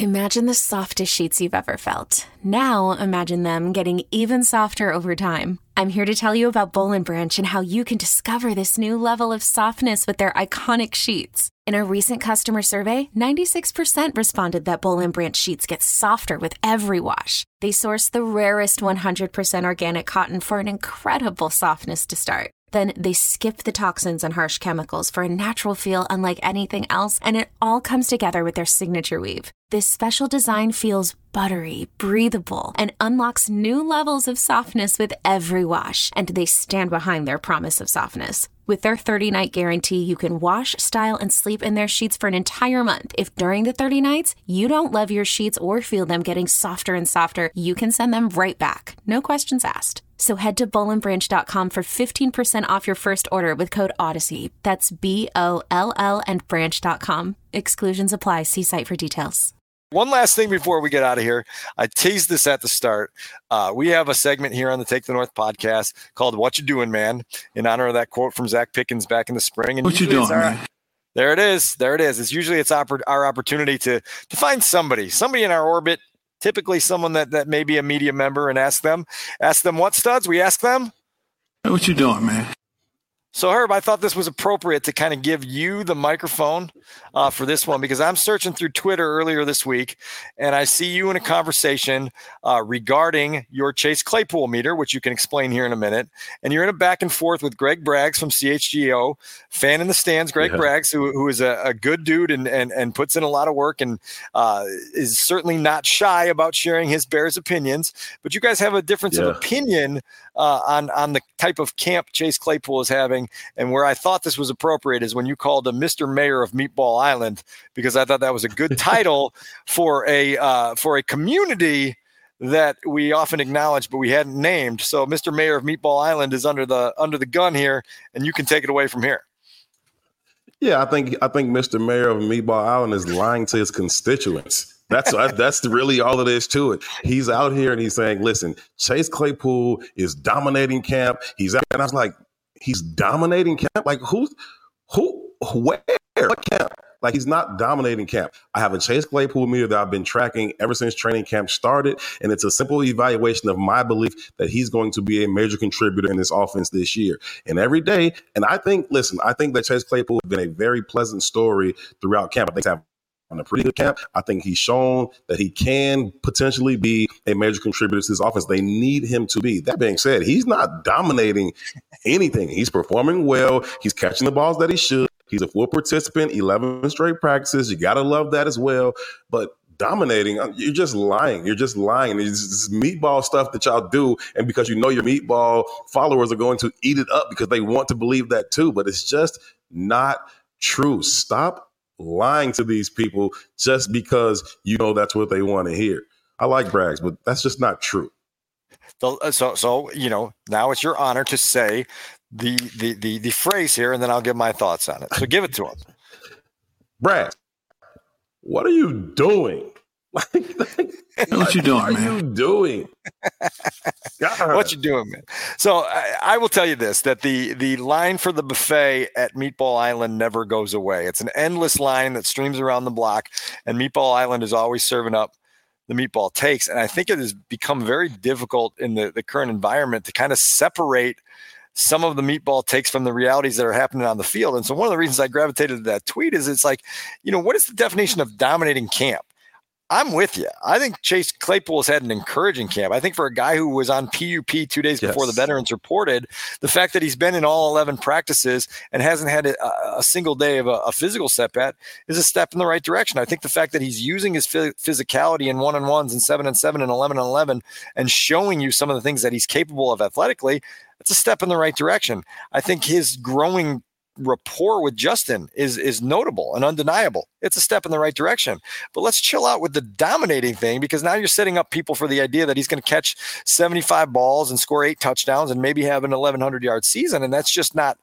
Imagine the softest sheets you've ever felt. Now imagine them getting even softer over time. I'm here to tell you about Boll and Branch and how you can discover this new level of softness with their iconic sheets. In a recent customer survey, 96% responded that Boll and Branch sheets get softer with every wash. They source the rarest 100% organic cotton for an incredible softness to start. Then they skip the toxins and harsh chemicals for a natural feel unlike anything else, and it all comes together with their signature weave. This special design feels buttery, breathable, and unlocks new levels of softness with every wash, and they stand behind their promise of softness. With their 30 night guarantee, you can wash, style, and sleep in their sheets for an entire month. If during the 30 nights you don't love your sheets or feel them getting softer and softer, you can send them right back. No questions asked. So head to bollandbranch.com for 15% off your first order with code Odyssey. That's B O L L and branch.com. Exclusions apply. See site for details. One last thing before we get out of here. I teased this at the start. Uh, we have a segment here on the Hit the North podcast called What You Doing, Man, in honor of that quote from Zacch Pickens back in the spring. And what you doing, our, man? There it is. There it is. It's usually it's our, our opportunity to to find somebody, somebody in our orbit, typically someone that that may be a media member, and ask them, ask them what studs. We ask them. What you doing, man? So, Herb, I thought this was appropriate to kind of give you the microphone uh, for this one because I'm searching through Twitter earlier this week and I see you in a conversation uh, regarding your Chase Claypool meter, which you can explain here in a minute. And you're in a back and forth with Greg Braggs from CHGO, fan in the stands, Greg yeah. Braggs, who, who is a, a, good dude and, and, and puts in a lot of work and uh, is certainly not shy about sharing his Bears opinions. But you guys have a difference yeah. of opinion uh, on, on the type of camp Chase Claypool is having. And where I thought this was appropriate is when you called him Mr. Mayor of Meatball Island, because I thought that was a good title for a uh, for a community that we often acknowledge but we hadn't named. So Mr. Mayor of Meatball Island is under the under the gun here, and you can take it away from here. Yeah, I think I think Mr. Mayor of Meatball Island is lying to his constituents. That's that's really all it is to it. He's out here and he's saying, "Listen, Chase Claypool is dominating camp. He's out," and I was like, "He's dominating camp? Like who, who, where? What camp? Like he's not dominating camp. I have a Chase Claypool meter that I've been tracking ever since training camp started, and it's a simple evaluation of my belief that he's going to be a major contributor in this offense this year. And every day, and I think, listen, I think that Chase Claypool has been a very pleasant story throughout camp. I think have on a pretty good camp. I think he's shown that he can potentially be a major contributor to this offense. They need him to be. That being said, he's not dominating anything. He's performing well. He's catching the balls that he should. He's a full participant, 11 straight practices. You got to love that as well. But dominating, uh, you're just lying. You're just lying. It's this meatball stuff that y'all do. And because you know your meatball followers are going to eat it up because they want to believe that too. But it's just not true. Stop lying to these people just because you know that's what they want to hear. I like Braggs, but that's just not true. So, uh, so, so you know, now it's your honor to say the the the the phrase here, and then I'll give my thoughts on it. So, give it to him, Brad. What are you doing? Like, what you doing, what man? What are you doing? what you doing, man? So I, I, will tell you this: that the the line for the buffet at Meatball Island never goes away. It's an endless line that streams around the block, and Meatball Island is always serving up the meatball takes. And I think it has become very difficult in the, the current environment to kind of separate some of the meatball takes from the realities that are happening on the field. And so one of the reasons I gravitated to that tweet is it's like, you know, what is the definition of dominating camp? I'm with you. I think Chase Claypool has had an encouraging camp. I think for a guy who was on PUP two days yes. before the veterans reported, the fact that he's been in all 11 practices and hasn't had a, a single day of a, a, physical setback is a step in the right direction. I think the fact that he's using his physicality in one on ones and seven and seven and 11 and 11 and showing you some of the things that he's capable of athletically, it's a step in the right direction. I think his growing rapport with Justin is is notable and undeniable. It's a step in the right direction. But let's chill out with the dominating thing because now you're setting up people for the idea that he's going to catch 75 balls and score eight touchdowns and maybe have an 1100 yard season and that's just not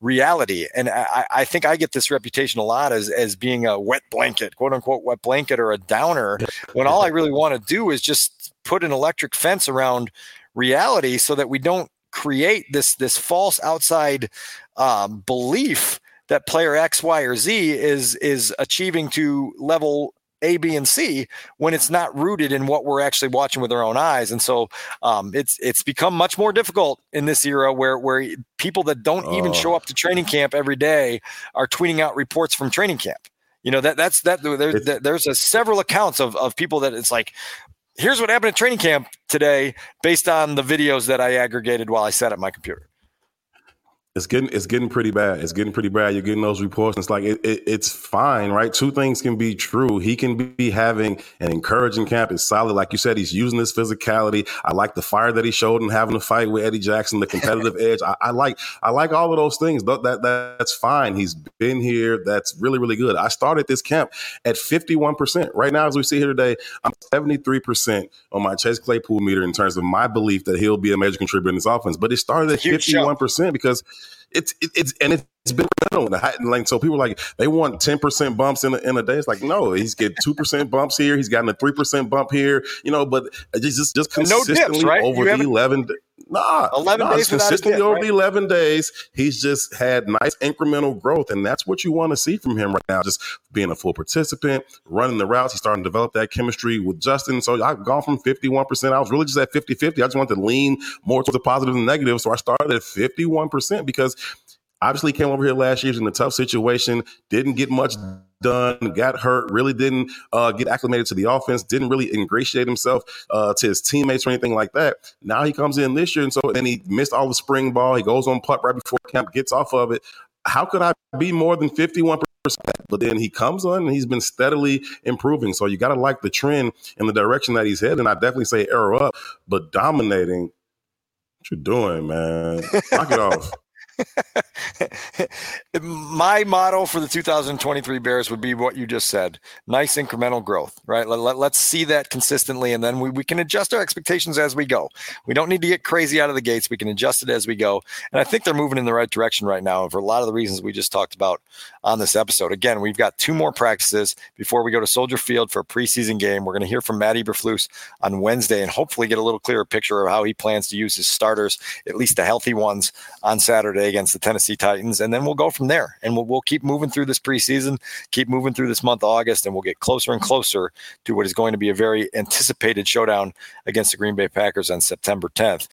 reality. And I, I think I get this reputation a lot as as being a wet blanket, quote unquote wet blanket or a downer when all I really want to do is just put an electric fence around reality so that we don't create this this false outside um, belief that player X, Y, or Z is is achieving to level A, B, and C when it's not rooted in what we're actually watching with our own eyes. And so um, it's it's become much more difficult in this era where where people that don't even show oh. up to training camp every day are tweeting out reports from training camp. You know that that's that there, there's a several accounts of of people that it's like here's what happened at training camp today based on the videos that I aggregated while I sat at my computer. It's getting it's getting pretty bad. It's getting pretty bad. You're getting those reports. And it's like it, it, it's fine, right? Two things can be true. He can be having an encouraging camp. It's solid, like you said. He's using his physicality. I like the fire that he showed in having a fight with Eddie Jackson, the competitive edge. I, I, like I like all of those things. That, that that's fine. He's been here. That's really really good. I started this camp at 51 percent. Right now, as we see here today, I'm 73 percent on my Chase Claypool meter in terms of my belief that he'll be a major contributor in this offense. But it started at 51 percent because it's it's and it's been in the height and like so people like they want 10% bumps in a, in a day. It's like no he's getting 2% bumps here. He's gotten a 3% bump here you know but uh, just just consistently no dips, right? over the 11 Nah, 11 nah, days consistently over right? the 11 days, he's just had nice incremental growth. And that's what you want to see from him right now. Just being a full participant, running the routes. He's starting to develop that chemistry with Justin. So I've gone from 51%. I was really just at 50 50. I just wanted to lean more towards the positive than negative. So I started at 51% because obviously came over here last year in a tough situation, didn't get much done, got hurt, really didn't uh, get acclimated to the offense, didn't really ingratiate himself uh, to his teammates or anything like that. Now he comes in this year, and so then he missed all the spring ball. He goes on PUP right before camp, gets off of it. How could I be more than 51%? But then he comes on and he's been steadily improving. So you got to like the trend in the direction that he's heading. I definitely say arrow up, but dominating. What you doing, man? Knock it off. My motto for the 2023 Bears would be what you just said nice incremental growth, right? Let, let, us see that consistently, and then we, we can adjust our expectations as we go. We don't need to get crazy out of the gates. We can adjust it as we go. And I think they're moving in the right direction right now for a lot of the reasons we just talked about on this episode. Again, we've got two more practices before we go to Soldier Field for a preseason game. We're going to hear from Matt Eberflus on Wednesday and hopefully get a little clearer picture of how he plans to use his starters, at least the healthy ones, on Saturday against the Tennessee Titans, and then we'll go from there. And we'll, we'll keep moving through this preseason, keep moving through this month, August, and we'll get closer and closer to what is going to be a very anticipated showdown against the Green Bay Packers on September 10th.